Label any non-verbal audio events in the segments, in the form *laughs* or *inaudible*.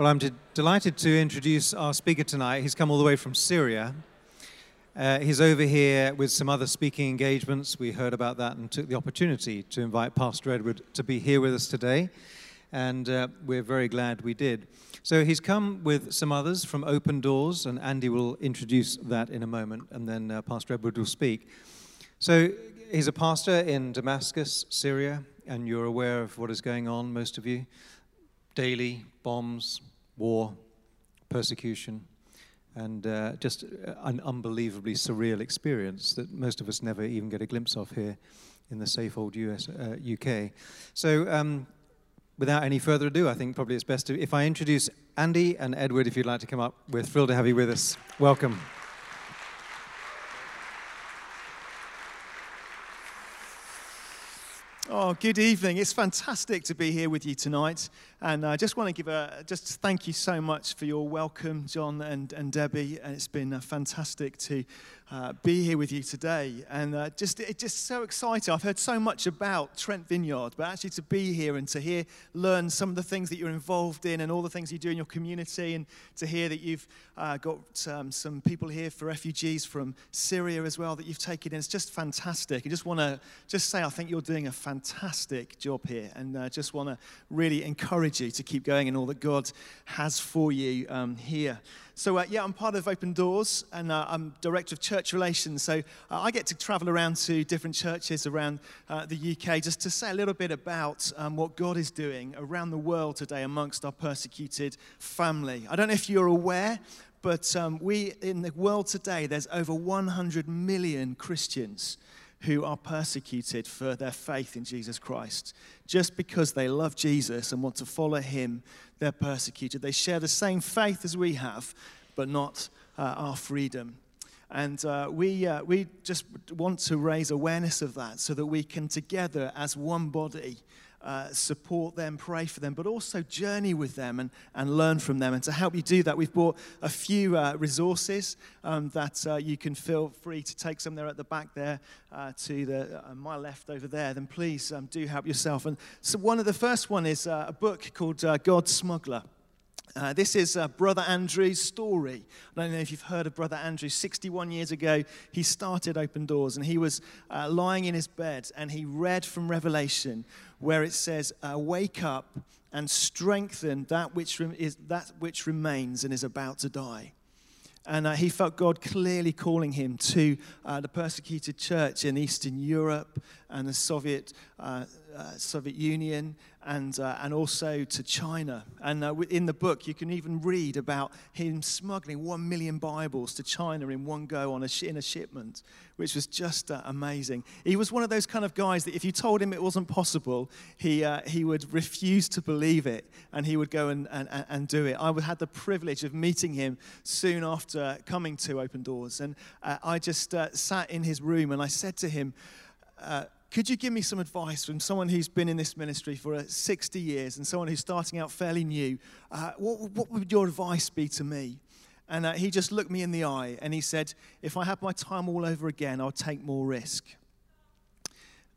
Well, I'm de- delighted to introduce our speaker tonight. He's come all the way from Syria. Uh, he's over here with some other speaking engagements. We heard about that and took the opportunity to invite Pastor Edward to be here with us today. And uh, we're very glad we did. So he's come with some others from Open Doors, and Andy will introduce that in a moment, and then uh, Pastor Edward will speak. So he's a pastor in Damascus, Syria, and you're aware of what is going on, most of you. Daily bombs, war, persecution, and uh, just an unbelievably surreal experience that most of us never even get a glimpse of here in the safe old US, uh, UK. So, um, without any further ado, I think probably it's best to, if I introduce Andy and Edward, if you'd like to come up. We're thrilled to have you with us. Welcome. Oh, good evening. It's fantastic to be here with you tonight. And I just want to give a just thank you so much for your welcome, John and, and Debbie. And it's been uh, fantastic to uh, be here with you today. And uh, just it's just so exciting. I've heard so much about Trent Vineyard, but actually to be here and to hear, learn some of the things that you're involved in and all the things you do in your community, and to hear that you've uh, got um, some people here for refugees from Syria as well that you've taken in. It's just fantastic. I just want to just say I think you're doing a fantastic job here, and uh, just want to really encourage encourage you to keep going in all that God has for you um, here. So, uh, yeah, I'm part of Open Doors and uh, I'm Director of Church Relations. So, uh, I get to travel around to different churches around uh, the UK just to say a little bit about um, what God is doing around the world today amongst our persecuted family. I don't know if you're aware, but um, we, in the world today, there's over 100 million Christians who are persecuted for their faith in Jesus Christ. Just because they love Jesus and want to follow him, they're persecuted. They share the same faith as we have, but not uh, our freedom. And uh, we, uh, we just want to raise awareness of that so that we can together as one body uh, support them, pray for them, but also journey with them and, and learn from them. And to help you do that, we've brought a few uh, resources um, that uh, you can feel free to take some there at the back there uh, to the, uh, my left over there. Then please um, do help yourself. And so, one of the first one is a book called God Smuggler. Uh, this is uh, Brother Andrew's story. I don't know if you've heard of Brother Andrew. 61 years ago, he started Open Doors and he was uh, lying in his bed and he read from Revelation where it says, uh, Wake up and strengthen that which, is, that which remains and is about to die. And uh, he felt God clearly calling him to uh, the persecuted church in Eastern Europe and the Soviet, uh, Soviet Union and, uh, and also to China. And uh, in the book, you can even read about him smuggling one million Bibles to China in one go on a sh- in a shipment, which was just uh, amazing. He was one of those kind of guys that if you told him it wasn't possible, he, uh, he would refuse to believe it and he would go and, and, and do it. I had the privilege of meeting him soon after coming to Open Doors. And I just sat in his room and I said to him, could you give me some advice from someone who's been in this ministry for uh, 60 years and someone who's starting out fairly new? Uh, what, what, would your advice be to me? And uh, he just looked me in the eye and he said, If I had my time all over again, I'll take more risk.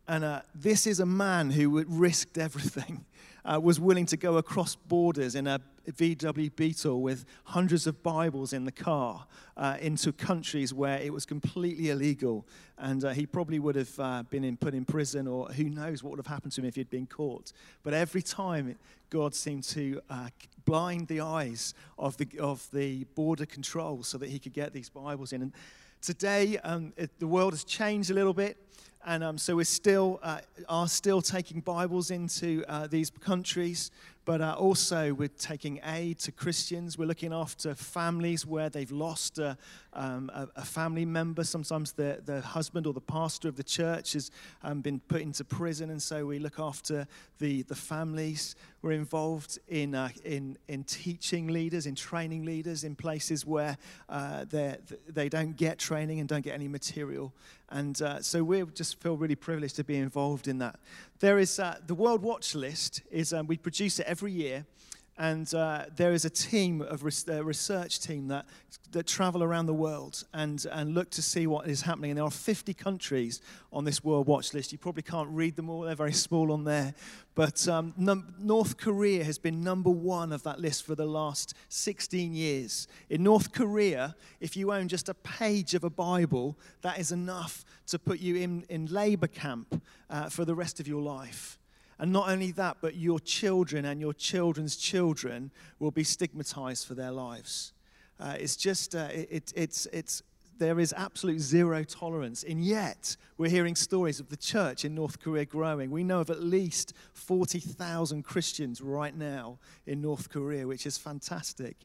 And uh, this is a man who risked everything, uh, was willing to go across borders in a VW Beetle with hundreds of Bibles in the car uh, into countries where it was completely illegal. And uh, he probably would have uh, been in, put in prison, or who knows what would have happened to him if he'd been caught. But every time God seemed to uh, blind the eyes of the, of the border control so that he could get these Bibles in. And today, um, it, the world has changed a little bit. And um, so we still uh, are still taking Bibles into uh, these countries but uh, also we're taking aid to Christians. We're looking after families where they've lost a, um, a, family member. Sometimes the, the husband or the pastor of the church has um, been put into prison, and so we look after the, the families. We're involved in, uh, in, in teaching leaders, in training leaders in places where uh, they don't get training and don't get any material. And uh, so we just feel really privileged to be involved in that. There is uh, the World Watch List. Is um, we produce it every year, And uh, there is a team of res- a research team that, that travel around the world and, and look to see what is happening. And there are 50 countries on this World Watch list. You probably can't read them all, they're very small on there. But um, num- North Korea has been number one of that list for the last 16 years. In North Korea, if you own just a page of a Bible, that is enough to put you in, in labor camp uh, for the rest of your life. And not only that, but your children and your children's children will be stigmatized for their lives. Uh, it's just, uh, it, it's, it's, there is absolute zero tolerance. And yet, we're hearing stories of the church in North Korea growing. We know of at least 40,000 Christians right now in North Korea, which is fantastic.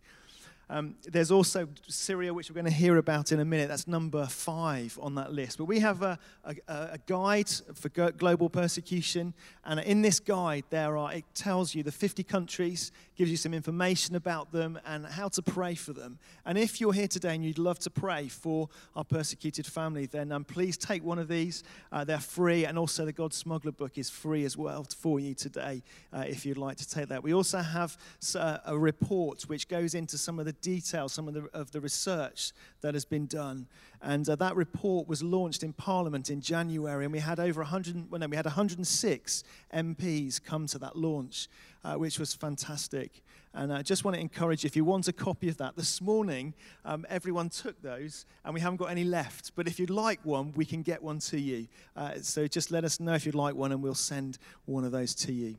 Um, there's also Syria, which we're going to hear about in a minute. That's number five on that list. But we have a, a, a guide for global persecution. And in this guide, there are, it tells you the 50 countries, gives you some information about them and how to pray for them. And if you're here today and you'd love to pray for our persecuted family, then um, please take one of these. Uh, they're free. And also, the God Smuggler book is free as well for you today uh, if you'd like to take that. We also have uh, a report which goes into some of the detail some of the, of the research that has been done. And uh, that report was launched in Parliament in January, and we had over 100, well, no, we had 106 MPs come to that launch, uh, which was fantastic. And I just want to encourage you, if you want a copy of that, this morning um, everyone took those and we haven't got any left. But if you'd like one, we can get one to you. Uh, so just let us know if you'd like one and we'll send one of those to you.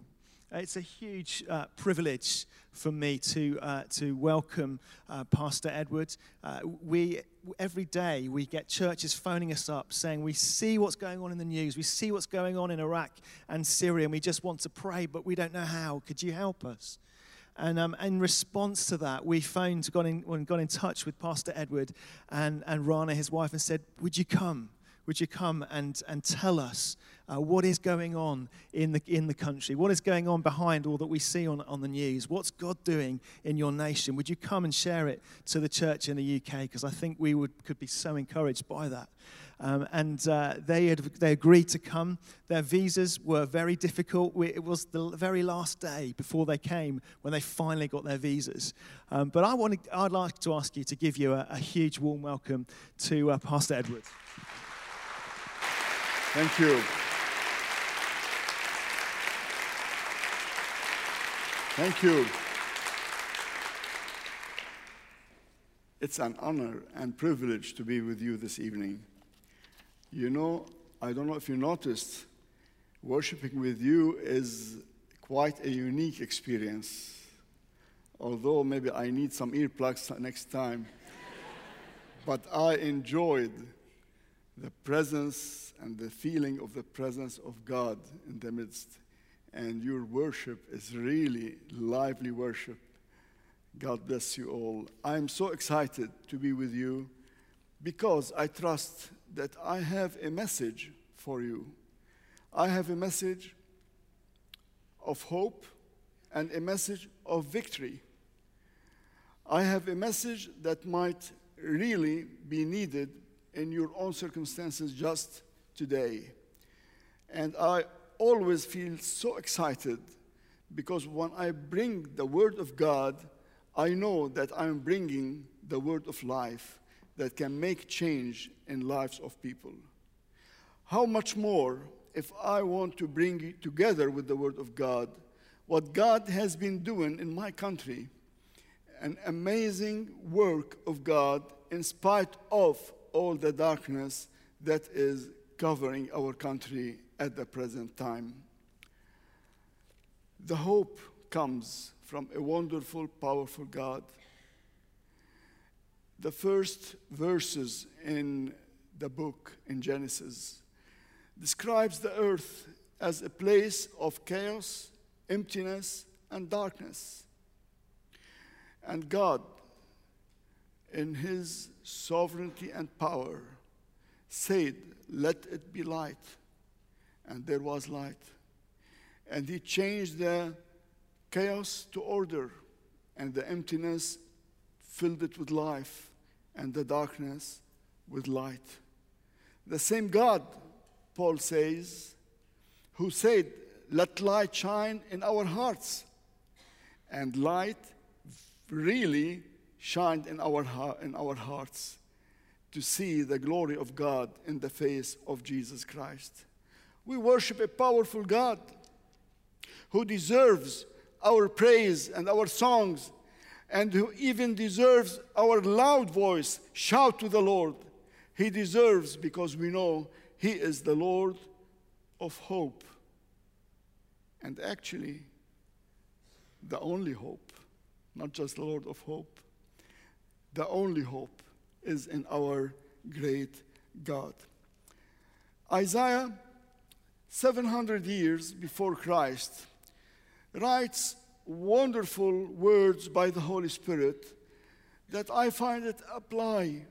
It's a huge uh, privilege for me to, uh, to welcome uh, Pastor Edward. Uh, we, every day we get churches phoning us up saying, We see what's going on in the news, we see what's going on in Iraq and Syria, and we just want to pray, but we don't know how. Could you help us? And um, in response to that, we phoned, got in, got in touch with Pastor Edward and, and Rana, his wife, and said, Would you come? Would you come and, and tell us uh, what is going on in the, in the country? What is going on behind all that we see on, on the news? What's God doing in your nation? Would you come and share it to the church in the UK? Because I think we would, could be so encouraged by that. Um, and uh, they, had, they agreed to come. Their visas were very difficult. We, it was the very last day before they came when they finally got their visas. Um, but I want to, I'd like to ask you to give you a, a huge warm welcome to uh, Pastor Edward. Thank you. Thank you. It's an honor and privilege to be with you this evening. You know, I don't know if you noticed, worshiping with you is quite a unique experience. Although maybe I need some earplugs next time. *laughs* but I enjoyed the presence and the feeling of the presence of God in the midst and your worship is really lively worship. God bless you all. I'm so excited to be with you because I trust that I have a message for you. I have a message of hope and a message of victory. I have a message that might really be needed in your own circumstances just today. And I always feel so excited because when I bring the Word of God, I know that I'm bringing the Word of life that can make change in lives of people. How much more if I want to bring it together with the Word of God what God has been doing in my country, an amazing work of God in spite of all the darkness that is covering our country at the present time. The hope comes from a wonderful, powerful God. The first verses in the book in Genesis describes the earth as a place of chaos, emptiness, and darkness. And God, in his sovereignty and power, said, Let it be light and there was light. And he changed the chaos to order, and the emptiness filled it with life, and the darkness with light. The same God, Paul says, who said, Let light shine in our hearts, and light really shined in our, in our hearts to see the glory of God in the face of Jesus Christ. We worship a powerful God who deserves our praise and our songs and who even deserves our loud voice. Shout to the Lord. He deserves because we know He is the Lord of hope. And actually, the only hope, not just the Lord of hope, the only hope is in our great God. Isaiah, 700 years before Christ, writes wonderful words by the Holy Spirit that I find it apply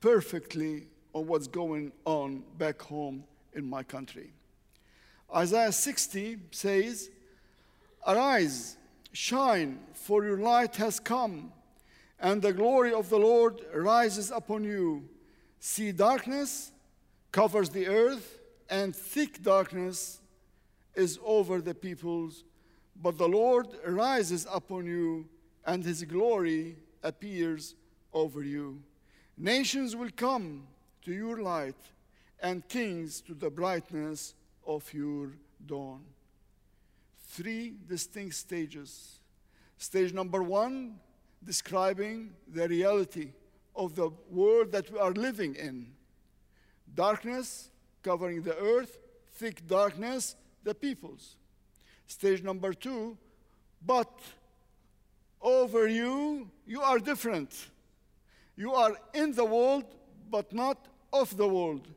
perfectly on what's going on back home in my country. Isaiah 60 says, Arise, shine, for your light has come, and the glory of the Lord rises upon you. See, darkness covers the earth, and thick darkness is over the peoples but the Lord rises upon you, and his glory appears over you. Nations will come to your light, and kings to the brightness of your dawn. Three distinct stages. Stage number one, describing the reality of the world that we are living in darkness covering the earth, thick darkness, the peoples. Stage number two, but over you, you are different. You are in the world, but not of the world.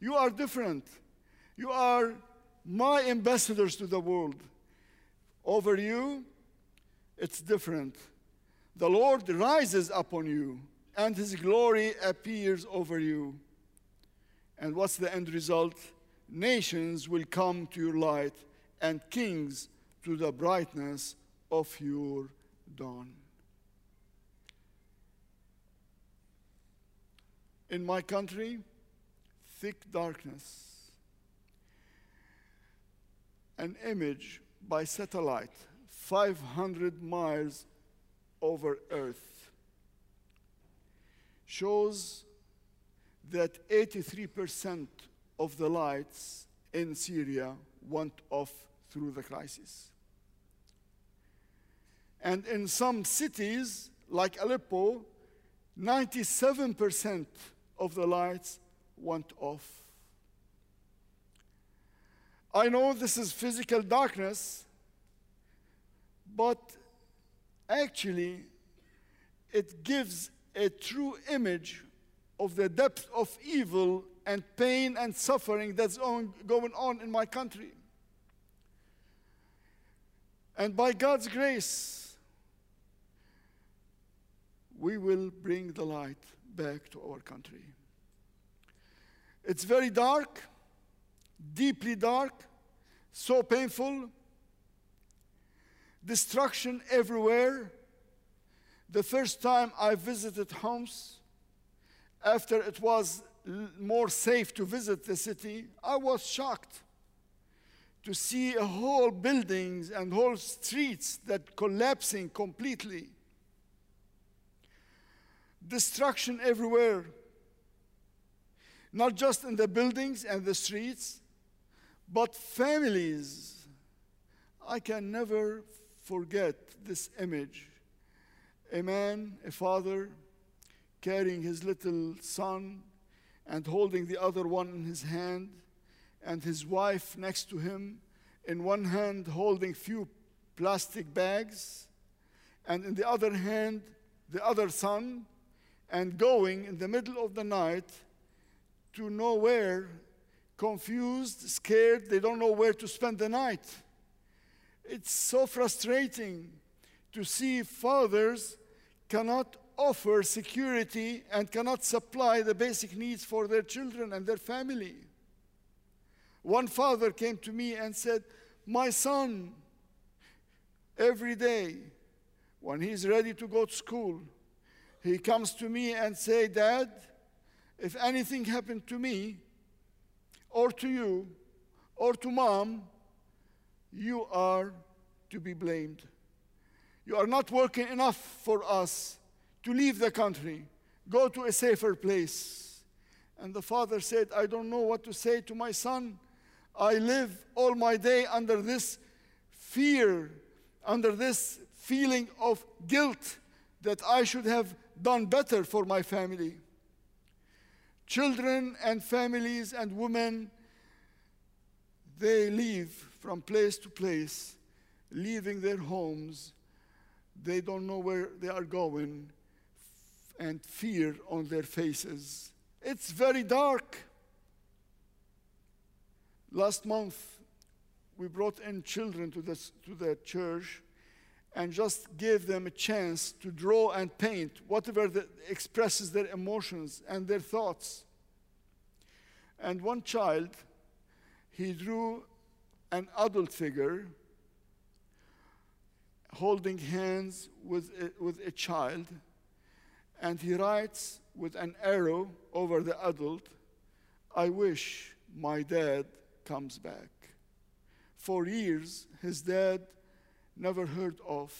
You are different. You are my ambassadors to the world. Over you, it's different. The Lord rises upon you, and his glory appears over you. And what's the end result? Nations will come to your light and kings to the brightness of your dawn. In my country, thick darkness, an image by satellite 500 miles over Earth shows that 83% of the lights in Syria went off through the crisis. And in some cities, like Aleppo, 97% of the lights went off. I know this is physical darkness, but actually, it gives a true image of the depth of evil and pain and suffering that's going on in my country. And by God's grace, we will bring the light back to our country. It's very dark, deeply dark, so painful, destruction everywhere. The first time I visited Homs, after it was more safe to visit the city, I was shocked to see whole buildings and whole streets that collapsing completely. Destruction everywhere. Not just in the buildings and the streets, but families. I can never forget this image. A man, a father, carrying his little son and holding the other one in his hand and his wife next to him, in one hand holding few plastic bags, and in the other hand, the other son, and going in the middle of the night to nowhere, confused, scared, they don't know where to spend the night. It's so frustrating to see fathers cannot offer security and cannot supply the basic needs for their children and their family. One father came to me and said, My son, every day when he's ready to go to school, he comes to me and say, Dad, if anything happened to me, or to you, or to mom, you are to be blamed. You are not working enough for us to leave the country, go to a safer place. And the father said, I don't know what to say to my son. I live all my day under this fear, under this feeling of guilt that I should have done better for my family. Children and families and women, they leave from place to place, leaving their homes. They don't know where they are going, and fear on their faces. It's very dark. Last month, we brought in children to the, to the church and just gave them a chance to draw and paint whatever that expresses their emotions and their thoughts. And one child, he drew an adult figure holding hands with a, with a child, and he writes with an arrow over the adult, I wish my dad comes back. For years, his dad never heard of,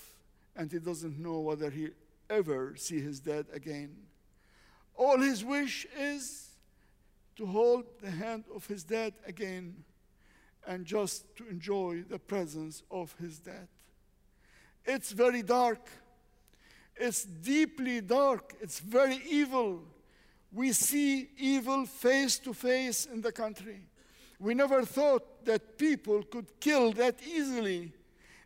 and he doesn't know whether he ever see his dad again. All his wish is to hold the hand of his dad again and just to enjoy the presence of his dad. It's very dark. It's deeply dark. It's very evil. We see evil face to face in the country. We never thought that people could kill that easily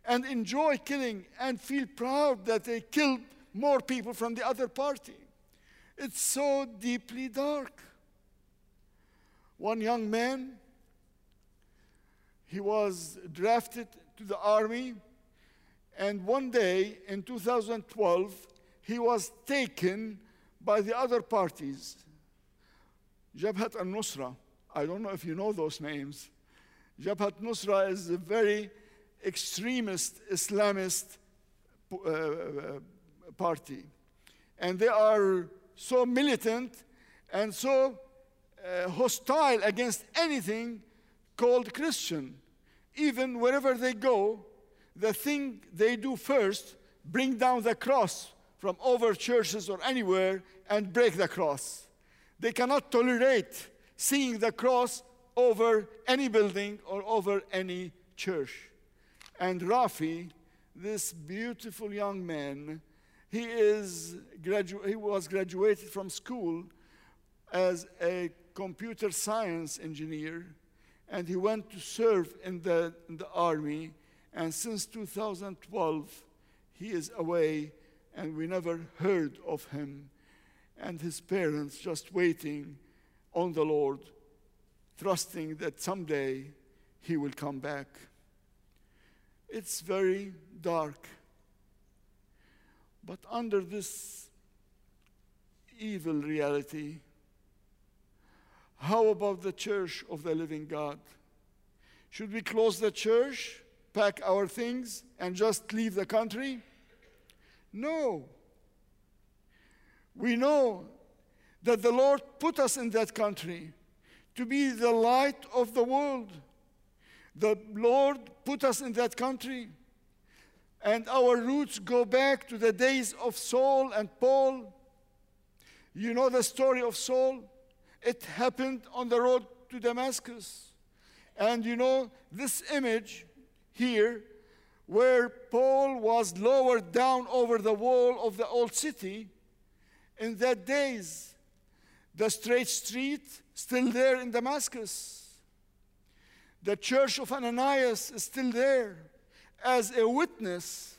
and enjoy killing and feel proud that they killed more people from the other party. It's so deeply dark. One young man, he was drafted to the army, and one day in 2012, he was taken by the other parties. Jabhat al Nusra, I don't know if you know those names. Jabhat al-Nusra is a very extremist Islamist uh, uh, party. And they are so militant and so uh, hostile against anything called Christian. Even wherever they go, the thing they do first, bring down the cross from over churches or anywhere and break the cross. They cannot tolerate seeing the cross over any building or over any church. And Rafi, this beautiful young man, he, is gradu- he was graduated from school as a computer science engineer, and he went to serve in the, in the army. And since 2012, he is away, and we never heard of him. And his parents just waiting on the Lord, trusting that someday he will come back. It's very dark. But under this evil reality, how about the church of the living God? Should we close the church, pack our things, and just leave the country? No. We know that the Lord put us in that country to be the light of the world. The Lord put us in that country. And our roots go back to the days of Saul and Paul. You know the story of Saul? It happened on the road to Damascus. And you know this image here, where Paul was lowered down over the wall of the old city, in that days, the straight street still there in Damascus the church of Ananias is still there as a witness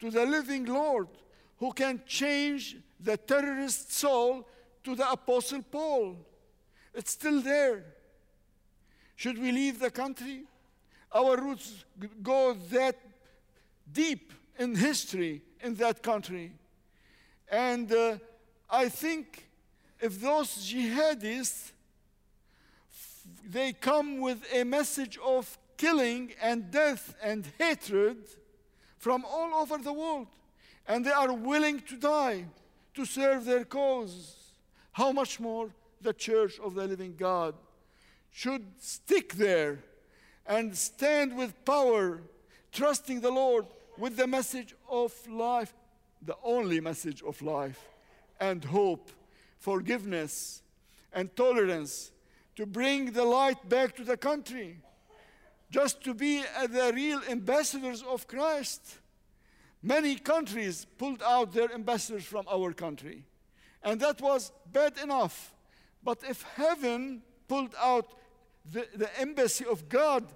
to the living Lord who can change the terrorist soul to the Apostle Paul. It's still there. Should we leave the country? Our roots go that deep in history in that country. And uh, I think if those jihadists they come with a message of killing and death and hatred from all over the world. And they are willing to die to serve their cause. How much more the church of the living God should stick there and stand with power, trusting the Lord with the message of life, the only message of life and hope, forgiveness and tolerance, to bring the light back to the country, just to be the real ambassadors of Christ. Many countries pulled out their ambassadors from our country, and that was bad enough. But if heaven pulled out the, the embassy of God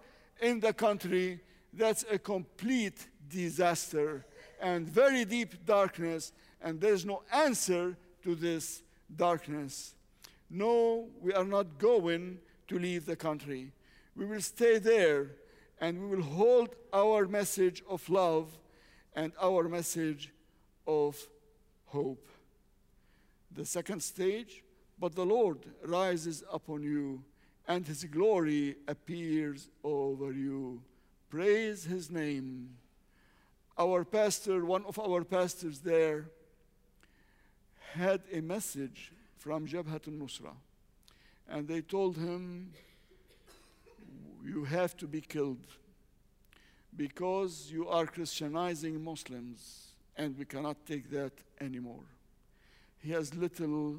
in the country, that's a complete disaster and very deep darkness, and there's no answer to this darkness. No, we are not going to leave the country. We will stay there and we will hold our message of love and our message of hope. The second stage, but the Lord rises upon you and his glory appears over you. Praise his name. Our pastor, one of our pastors there, had a message from Jabhat al-Nusra. And they told him, you have to be killed because you are Christianizing Muslims and we cannot take that anymore. He has little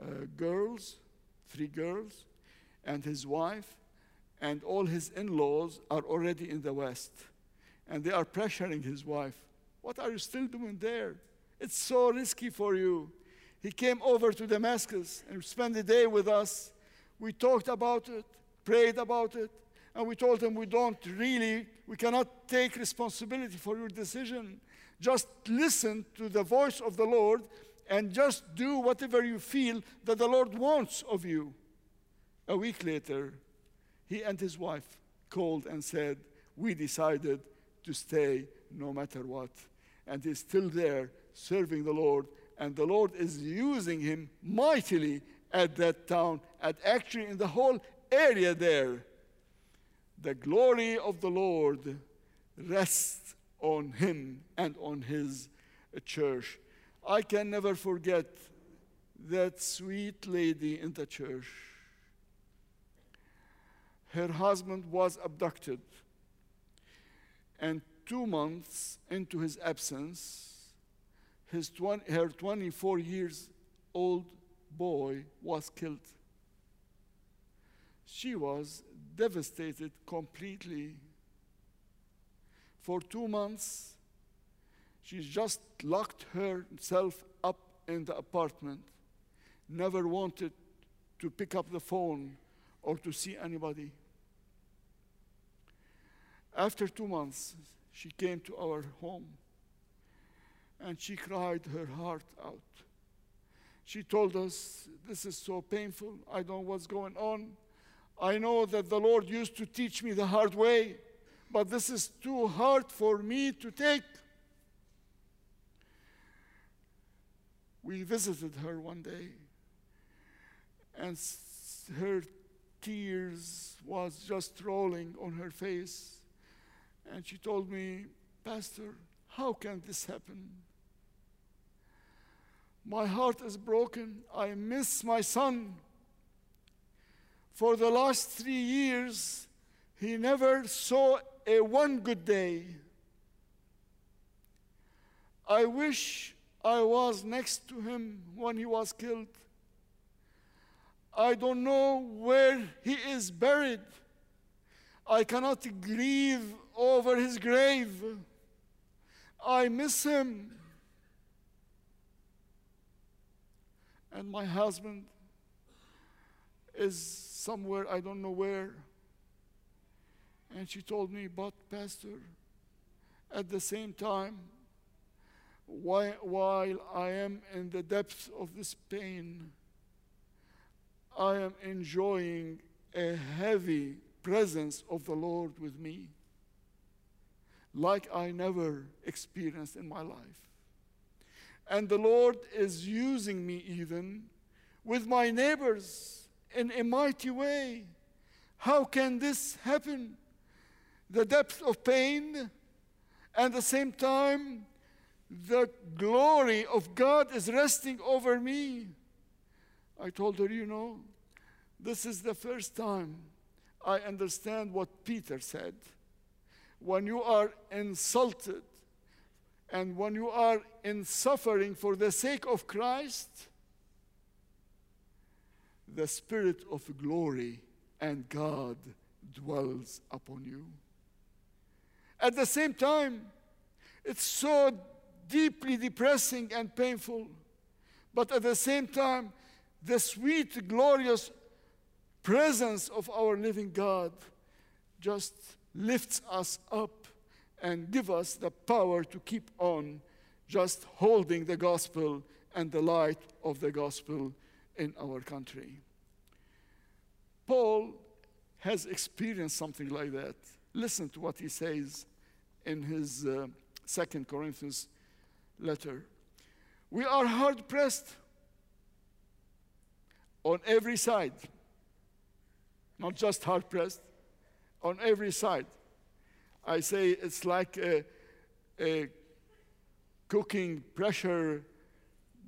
uh, girls, three girls, and his wife, and all his in laws are already in the West. And they are pressuring his wife. What are you still doing there? It's so risky for you. He came over to Damascus and spent the day with us. We talked about it, prayed about it, and we told him we don't really, we cannot take responsibility for your decision. Just listen to the voice of the Lord and just do whatever you feel that the Lord wants of you. A week later, he and his wife called and said, We decided to stay no matter what. And he's still there serving the Lord, and the Lord is using him mightily at that town, and actually in the whole area there. The glory of the Lord rests on him and on his church. I can never forget that sweet lady in the church. Her husband was abducted, and two months into his absence, his 20, her 24 years old boy was killed. She was devastated completely. For two months, she just locked herself up in the apartment, never wanted to pick up the phone or to see anybody. After two months, she came to our home and she cried her heart out. She told us, This is so painful. I don't know what's going on. I know that the Lord used to teach me the hard way, but this is too hard for me to take. We visited her one day, and her tears was just rolling on her face. And she told me, Pastor, how can this happen? My heart is broken. I miss my son. For the last three years, he never saw a one good day. I wish I was next to him when he was killed. I don't know where he is buried. I cannot grieve over his grave. I miss him. And my husband is somewhere, I don't know where. And she told me, but Pastor, at the same time, while, while I am in the depths of this pain, I am enjoying a heavy presence of the Lord with me like I never experienced in my life. And the Lord is using me even with my neighbors in a mighty way. How can this happen? The depth of pain, and at the same time, the glory of God is resting over me. I told her, you know, this is the first time I understand what Peter said. When you are insulted And when you are in suffering for the sake of Christ, the Spirit of glory and God dwells upon you. At the same time, it's so deeply depressing and painful, but at the same time, the sweet, glorious presence of our living God just lifts us up and give us the power to keep on just holding the gospel and the light of the gospel in our country. Paul has experienced something like that. Listen to what he says in his uh, Second Corinthians letter. We are hard pressed on every side, not just hard pressed, on every side. I say it's like a, a cooking pressure.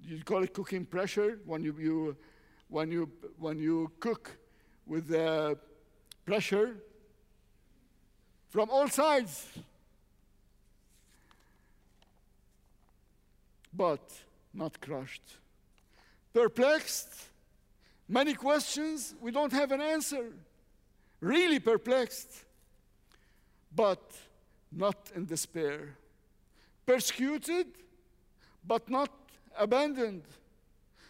You call it cooking pressure when you, you when you when you cook with the pressure from all sides. But not crushed. Perplexed, many questions, we don't have an answer. Really perplexed, but not in despair. Persecuted, but not abandoned.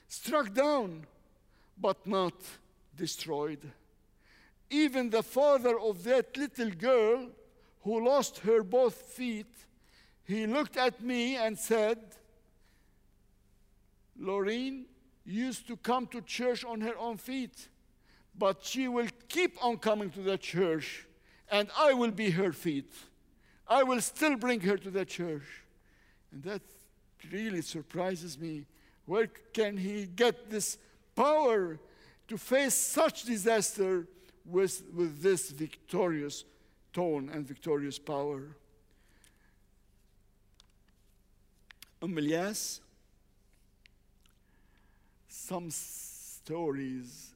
Struck down, but not destroyed. Even the father of that little girl who lost her both feet, he looked at me and said, Lorraine used to come to church on her own feet, but she will keep on coming to the church, and I will be her feet. I will still bring her to the church. And that really surprises me. Where can he get this power to face such disaster with, with this victorious tone and victorious power? Umm Ilyas, some stories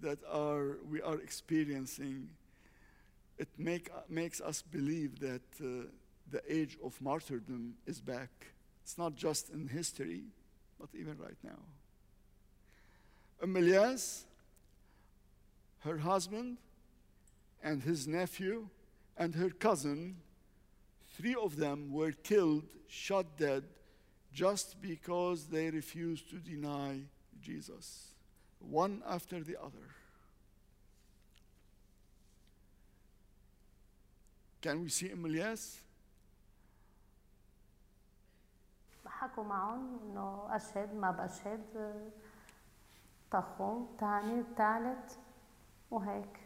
that are we are experiencing it make, makes us believe that uh, the age of martyrdom is back. It's not just in history but even right now. Ilyas, her husband and his nephew and her cousin three of them were killed shot dead just because they refused to deny Jesus, one after the other. Can we see Umm Ilyas? حكوا معهم انه اشهد ما بشهد طخوا تاني تالت وهيك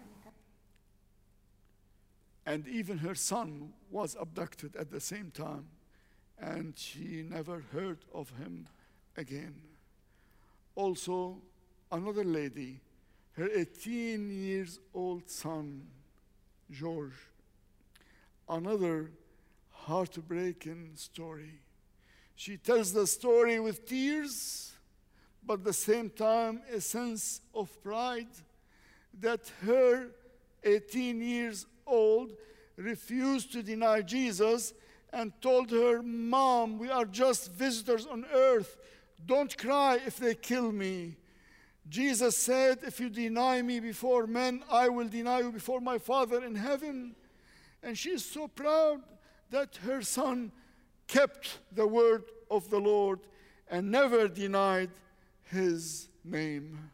And even her son was abducted at the same time, and she never heard of him again. Also, another lady, her 18 years old son, George, another heartbreaking story. She tells the story with tears, but at the same time, a sense of pride that her 18 years old refused to deny Jesus and told her, Mom, we are just visitors on earth. Don't cry if they kill me. Jesus said, If you deny me before men, I will deny you before my Father in heaven. And she is so proud that her son kept the word of the Lord and never denied his name.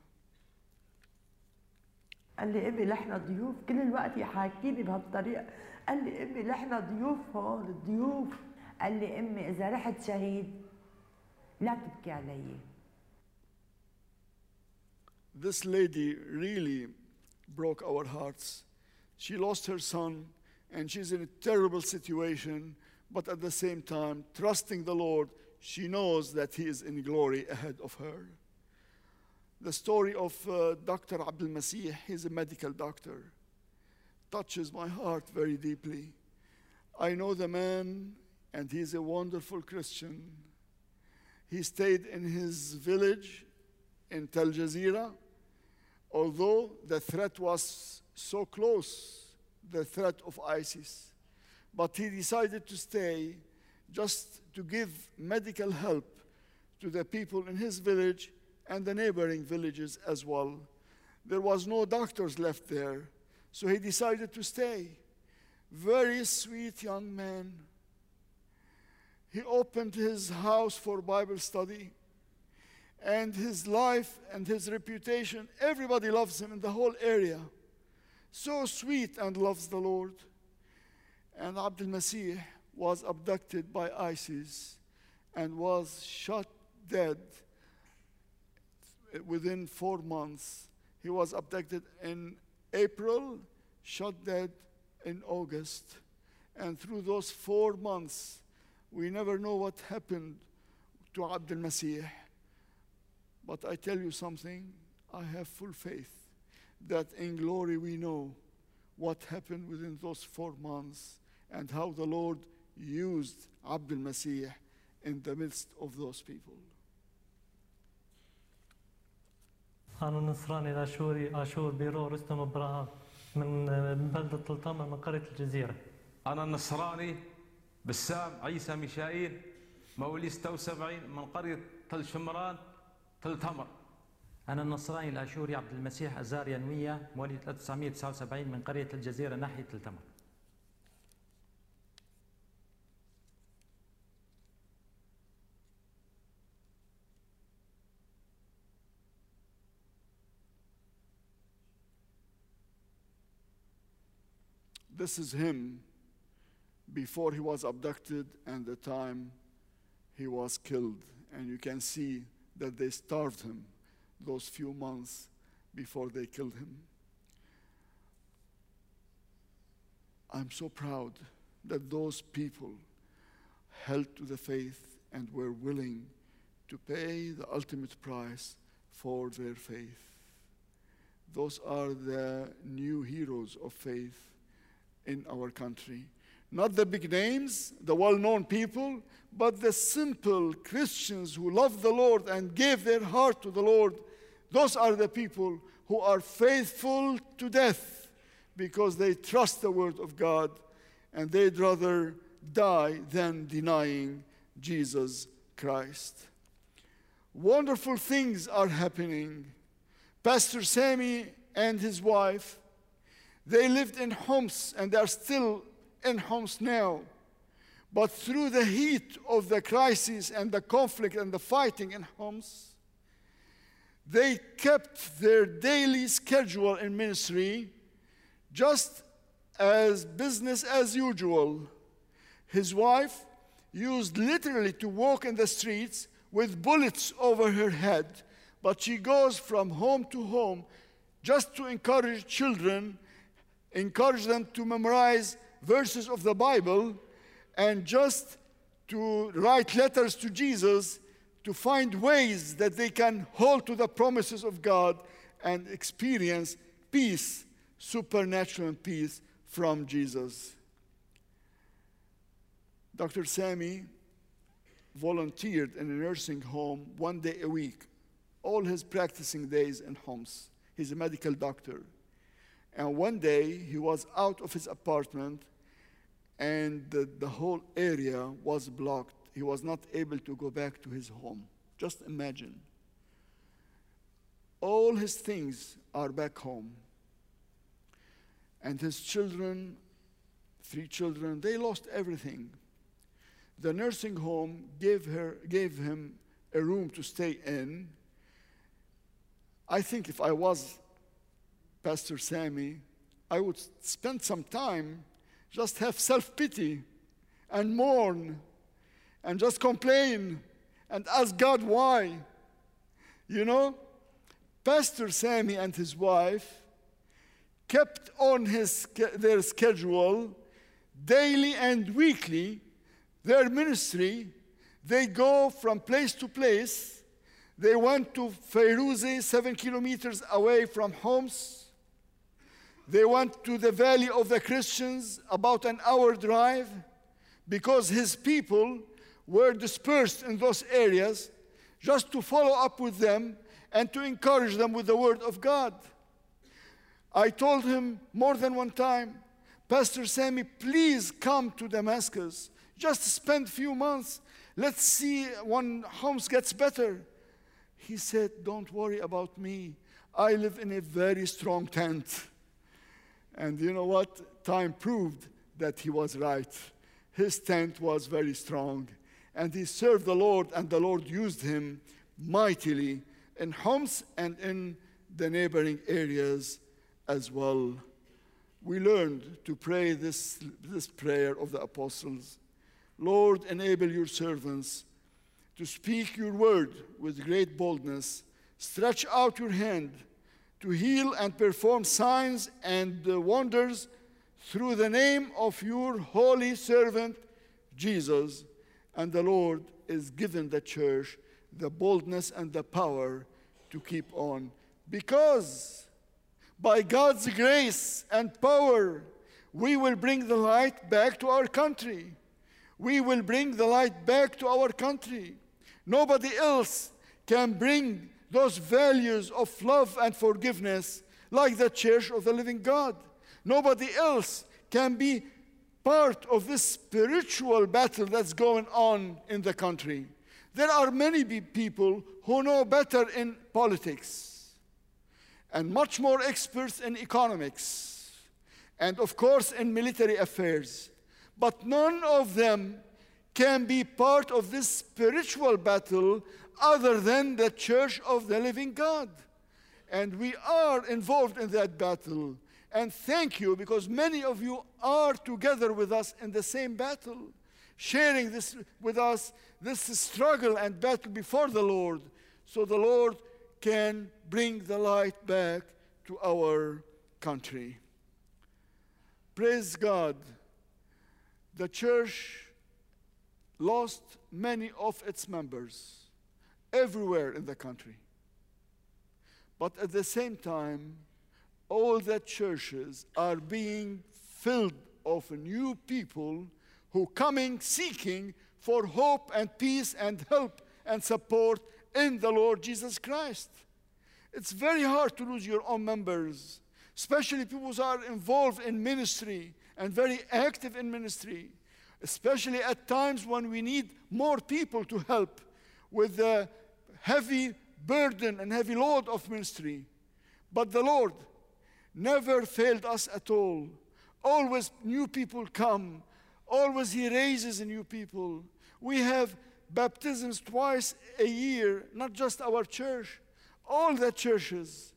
قال لي امي نحن ضيوف كل الوقت يحاكيني بهالطريقه قال لي امي نحن ضيوف هون ضيوف قال لي امي اذا رحت شهيد لا تبكي علي This lady really broke our hearts. She lost her son and she's in a terrible situation, but at the same time, trusting the Lord, she knows that He is in glory ahead of her. The story of uh, Dr. Abdul Masih, he's a medical doctor, touches my heart very deeply. I know the man, and he's a wonderful Christian. He stayed in his village in Tel Jazeera, although the threat was so close, the threat of ISIS. But he decided to stay just to give medical help to the people in his village and the neighboring villages as well. There was no doctors left there, so he decided to stay. Very sweet young man. He opened his house for Bible study, and his life and his reputation, everybody loves him in the whole area. So sweet and loves the Lord. And Abdul Masih was abducted by ISIS and was shot dead within four months. He was abducted in April, shot dead in August. And through those four months, we never know what happened to Abdul Masih. But I tell you something, I have full faith that in glory we know what happened within those four months and how the Lord used Abdul Masih in the midst of those people. أنا النصراني الأشوري أشور بيرو رستم إبراهيم من بلدة طلطمة من قرية الجزيرة أنا النصراني بسام عيسى ميشائيل مواليد 76 من قرية تل شمران تل تمر أنا النصراني الأشوري عبد المسيح أزار ينوية مواليد 1979 من قرية الجزيرة ناحية التمر This is him before he was abducted and the time he was killed. And you can see that they starved him those few months before they killed him. I'm so proud that those people held to the faith and were willing to pay the ultimate price for their faith. Those are the new heroes of faith in our country. Not the big names, the well known people, but the simple Christians who love the Lord and gave their heart to the Lord. Those are the people who are faithful to death because they trust the Word of God and they'd rather die than denying Jesus Christ. Wonderful things are happening. Pastor Sammy and his wife, they lived in Homs and they are still in Homs now. But through the heat of the crisis and the conflict and the fighting in Homs, they kept their daily schedule in ministry just as business as usual. His wife used literally to walk in the streets with bullets over her head, but she goes from home to home just to encourage children, encourage them to memorize verses of the Bible, and just to write letters to Jesus to find ways that they can hold to the promises of God and experience peace, supernatural peace from Jesus. Dr. Sammy volunteered in a nursing home one day a week, all his practicing days in Homs. He's a medical doctor. And one day he was out of his apartment and the, the whole area was blocked. He was not able to go back to his home. Just imagine. All his things are back home. And his children, three children, they lost everything. The nursing home gave, her, gave him a room to stay in. I think if I was Pastor Sammy, I would spend some time just have self pity and mourn and just complain and ask God why. You know, Pastor Sammy and his wife kept on his, their schedule daily and weekly their ministry. They go from place to place. They went to Feiruze, seven kilometers away from Homs. They went to the Valley of the Christians, about an hour drive, because his people were dispersed in those areas just to follow up with them and to encourage them with the Word of God. I told him more than one time, Pastor Sammy, please come to Damascus. Just spend a few months. Let's see when Homs gets better. He said, Don't worry about me. I live in a very strong tent. And you know what? Time proved that he was right. His tent was very strong. And he served the Lord, and the Lord used him mightily in Homs and in the neighboring areas as well. We learned to pray this, this prayer of the apostles Lord, enable your servants to speak your word with great boldness. Stretch out your hand to heal and perform signs and uh, wonders through the name of your holy servant, Jesus. And the Lord is given the church the boldness and the power to keep on. Because by God's grace and power, we will bring the light back to our country. We will bring the light back to our country. Nobody else can bring those values of love and forgiveness like the Church of the Living God. Nobody else can be part of this spiritual battle that's going on in the country. There are many people who know better in politics and much more experts in economics and, of course, in military affairs. But none of them can be part of this spiritual battle other than the church of the living God. And we are involved in that battle. And thank you because many of you are together with us in the same battle, sharing this with us, this struggle and battle before the Lord, so the Lord can bring the light back to our country. Praise God. The church lost many of its members everywhere in the country. But at the same time, all the churches are being filled of new people who coming seeking for hope and peace and help and support in the Lord Jesus Christ. It's very hard to lose your own members, especially people who are involved in ministry and very active in ministry, especially at times when we need more people to help with the heavy burden and heavy load of ministry. But the Lord never failed us at all. Always new people come. Always He raises new people. We have baptisms twice a year, not just our church, all the churches.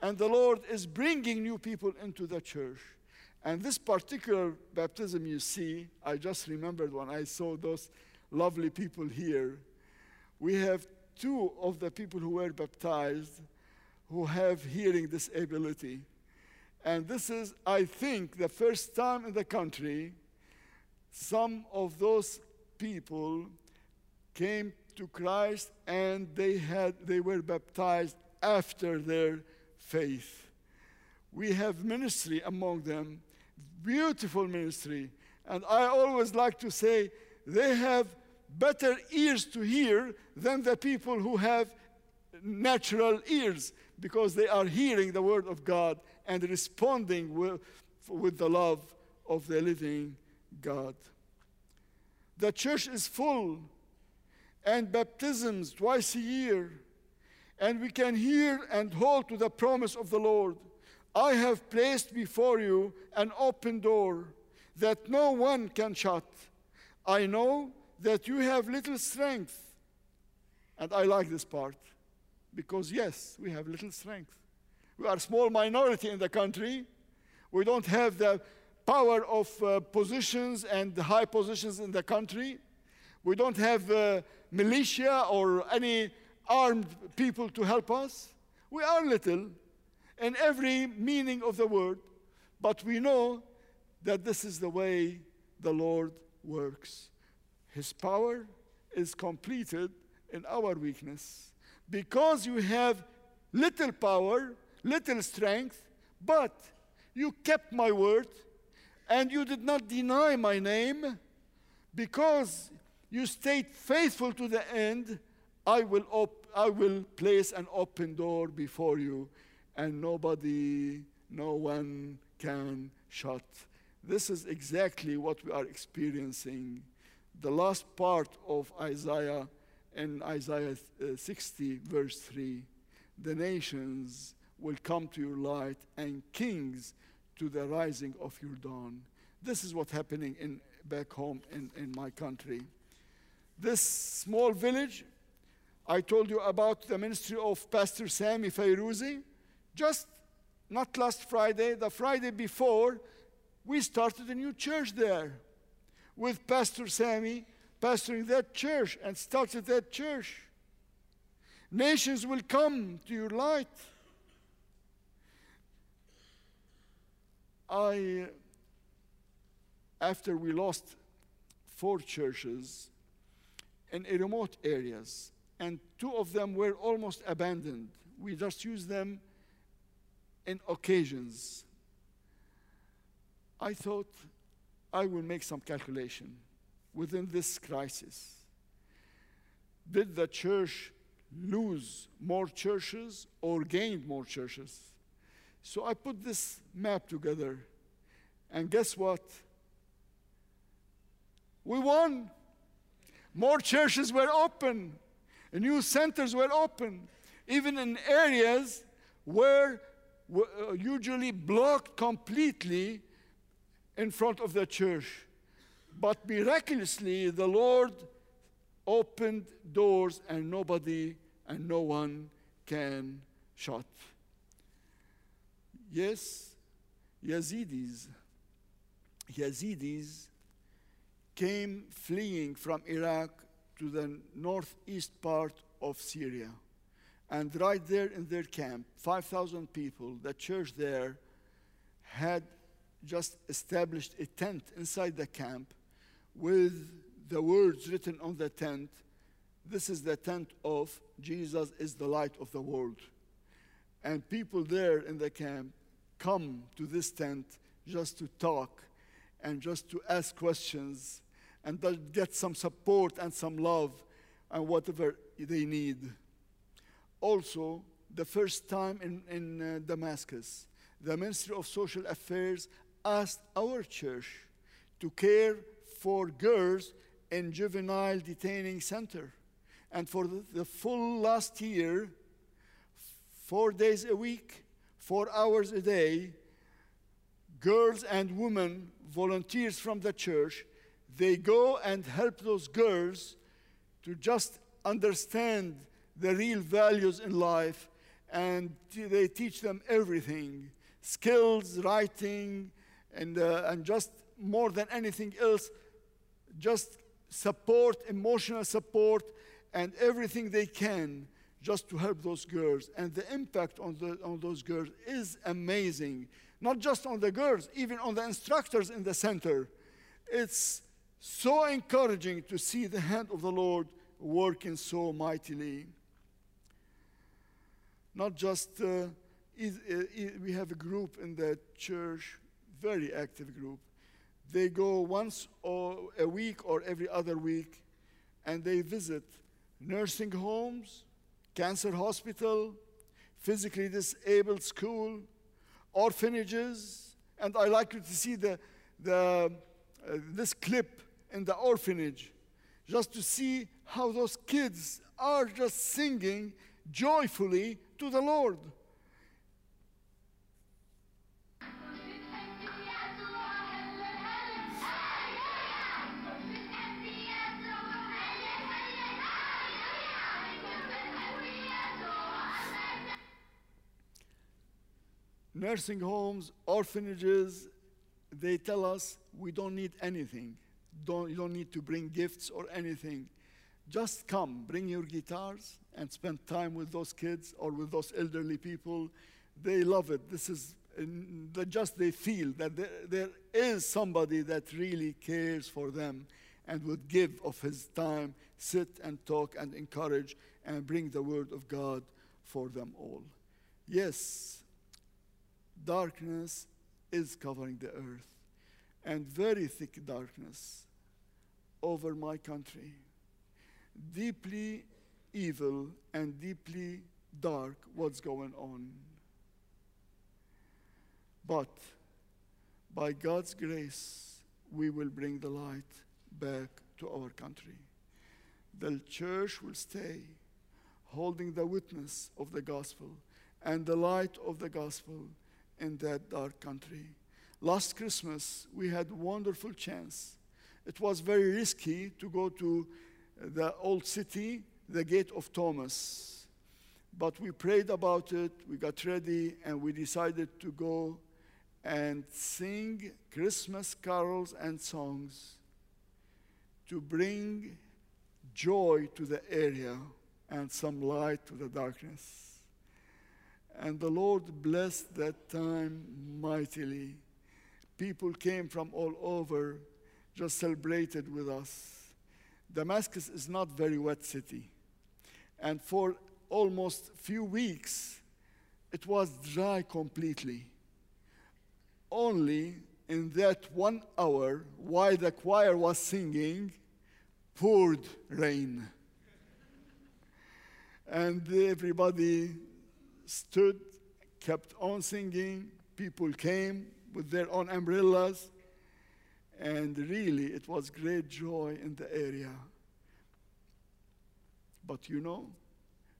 And the Lord is bringing new people into the church. And this particular baptism you see, I just remembered when I saw those lovely people here. We have two of the people who were baptized who have hearing disability. And this is, I think, the first time in the country some of those people came to Christ and they had they were baptized after their faith. We have ministry among them, beautiful ministry. And I always like to say they have better ears to hear than the people who have natural ears because they are hearing the word of God and responding with, with the love of the living God. The church is full and baptisms twice a year, and we can hear and hold to the promise of the Lord. I have placed before you an open door that no one can shut. I know that you have little strength. And I like this part because, yes, we have little strength. We are a small minority in the country. We don't have the power of uh, positions and high positions in the country. We don't have uh, militia or any armed people to help us. We are little in every meaning of the word, but we know that this is the way the Lord works. His power is completed in our weakness. Because you have little power, little strength, but you kept my word and you did not deny my name, because you stayed faithful to the end, I will, op- I will place an open door before you, and nobody, no one can shut. This is exactly what we are experiencing the last part of Isaiah in Isaiah uh, 60, verse 3 the nations will come to your light and kings to the rising of your dawn. This is what's happening in, back home in, in my country. This small village, I told you about the ministry of Pastor Sami Fayrouzi. Just not last Friday, the Friday before, we started a new church there with Pastor Sami pastoring that church and started that church. Nations will come to your light. I, after we lost four churches in remote areas, and two of them were almost abandoned, we just used them in occasions. I thought I will make some calculation within this crisis. Did the church lose more churches or gain more churches? So I put this map together, and guess what? We won. More churches were open, new centers were open, even in areas where uh, usually blocked completely in front of the church. But miraculously, the Lord opened doors and nobody and no one can shut. Yes, Yazidis, Yazidis came fleeing from Iraq to the northeast part of Syria. And right there in their camp, 5,000 people, the church there had just established a tent inside the camp with the words written on the tent this is the tent of Jesus is the light of the world. And people there in the camp come to this tent just to talk and just to ask questions and get some support and some love and whatever they need. Also, the first time in, in uh, Damascus, the Ministry of Social Affairs asked our church to care for girls in juvenile detaining center. And for the, full last year, four days a week, four hours a day, girls and women, volunteers from the church, they go and help those girls to just understand the real values in life and they teach them everything skills, writing, and, uh, and just more than anything else, just support, emotional support, and everything they can just to help those girls. And the impact on, the, on those girls is amazing. Not just on the girls, even on the instructors in the center. It's so encouraging to see the hand of the Lord working so mightily. Not just, uh, is, uh, we have a group in the church, very active group. They go once or a week or every other week and they visit nursing homes, cancer hospital, physically disabled school, orphanages, and I like you to see the, the, uh, this clip in the orphanage, just to see how those kids are just singing joyfully to the Lord. Nursing homes, orphanages, they tell us we don't need anything. Don't, you don't need to bring gifts or anything. Just come, bring your guitars and spend time with those kids or with those elderly people. They love it. This is just they feel that there, there is somebody that really cares for them and would give of his time, sit and talk and encourage and bring the word of God for them all. Yes, darkness is covering the earth, and very thick darkness over my country. Deeply evil and deeply dark what's going on. But by God's grace, we will bring the light back to our country. The church will stay holding the witness of the gospel and the light of the gospel in that dark country. Last Christmas, we had wonderful chance. It was very risky to go to the old city, the gate of Thomas. But we prayed about it, we got ready, and we decided to go and sing Christmas carols and songs to bring joy to the area and some light to the darkness. And the Lord blessed that time mightily. People came from all over, just celebrated with us. Damascus is not very wet city. And for almost few weeks, it was dry completely. Only in that one hour, while the choir was singing, poured rain. And everybody stood, kept on singing. People came with their own umbrellas. And really, it was great joy in the area. But you know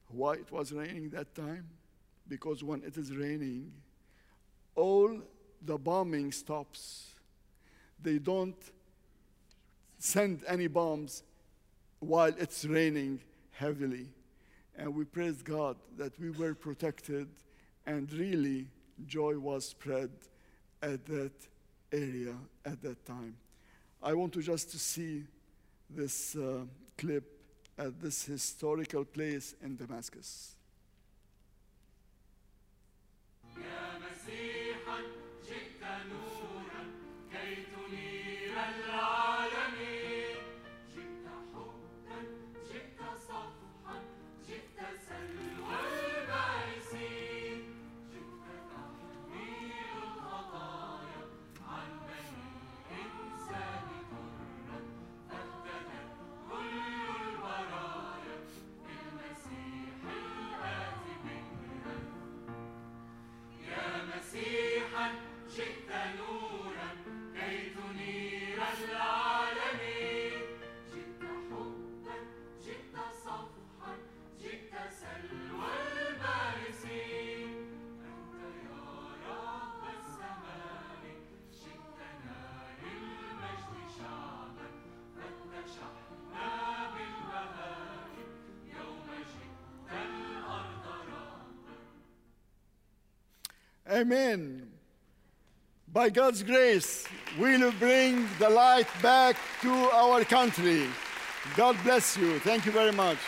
why it was raining that time? Because when it is raining, all the bombing stops. They don't send any bombs while it's raining heavily. And we praise God that we were protected and really joy was spread at that area at that time. I want to just to see this uh, clip at this historical place in Damascus. Amen. By God's grace, we will bring the light back to our country. God bless you. Thank you very much.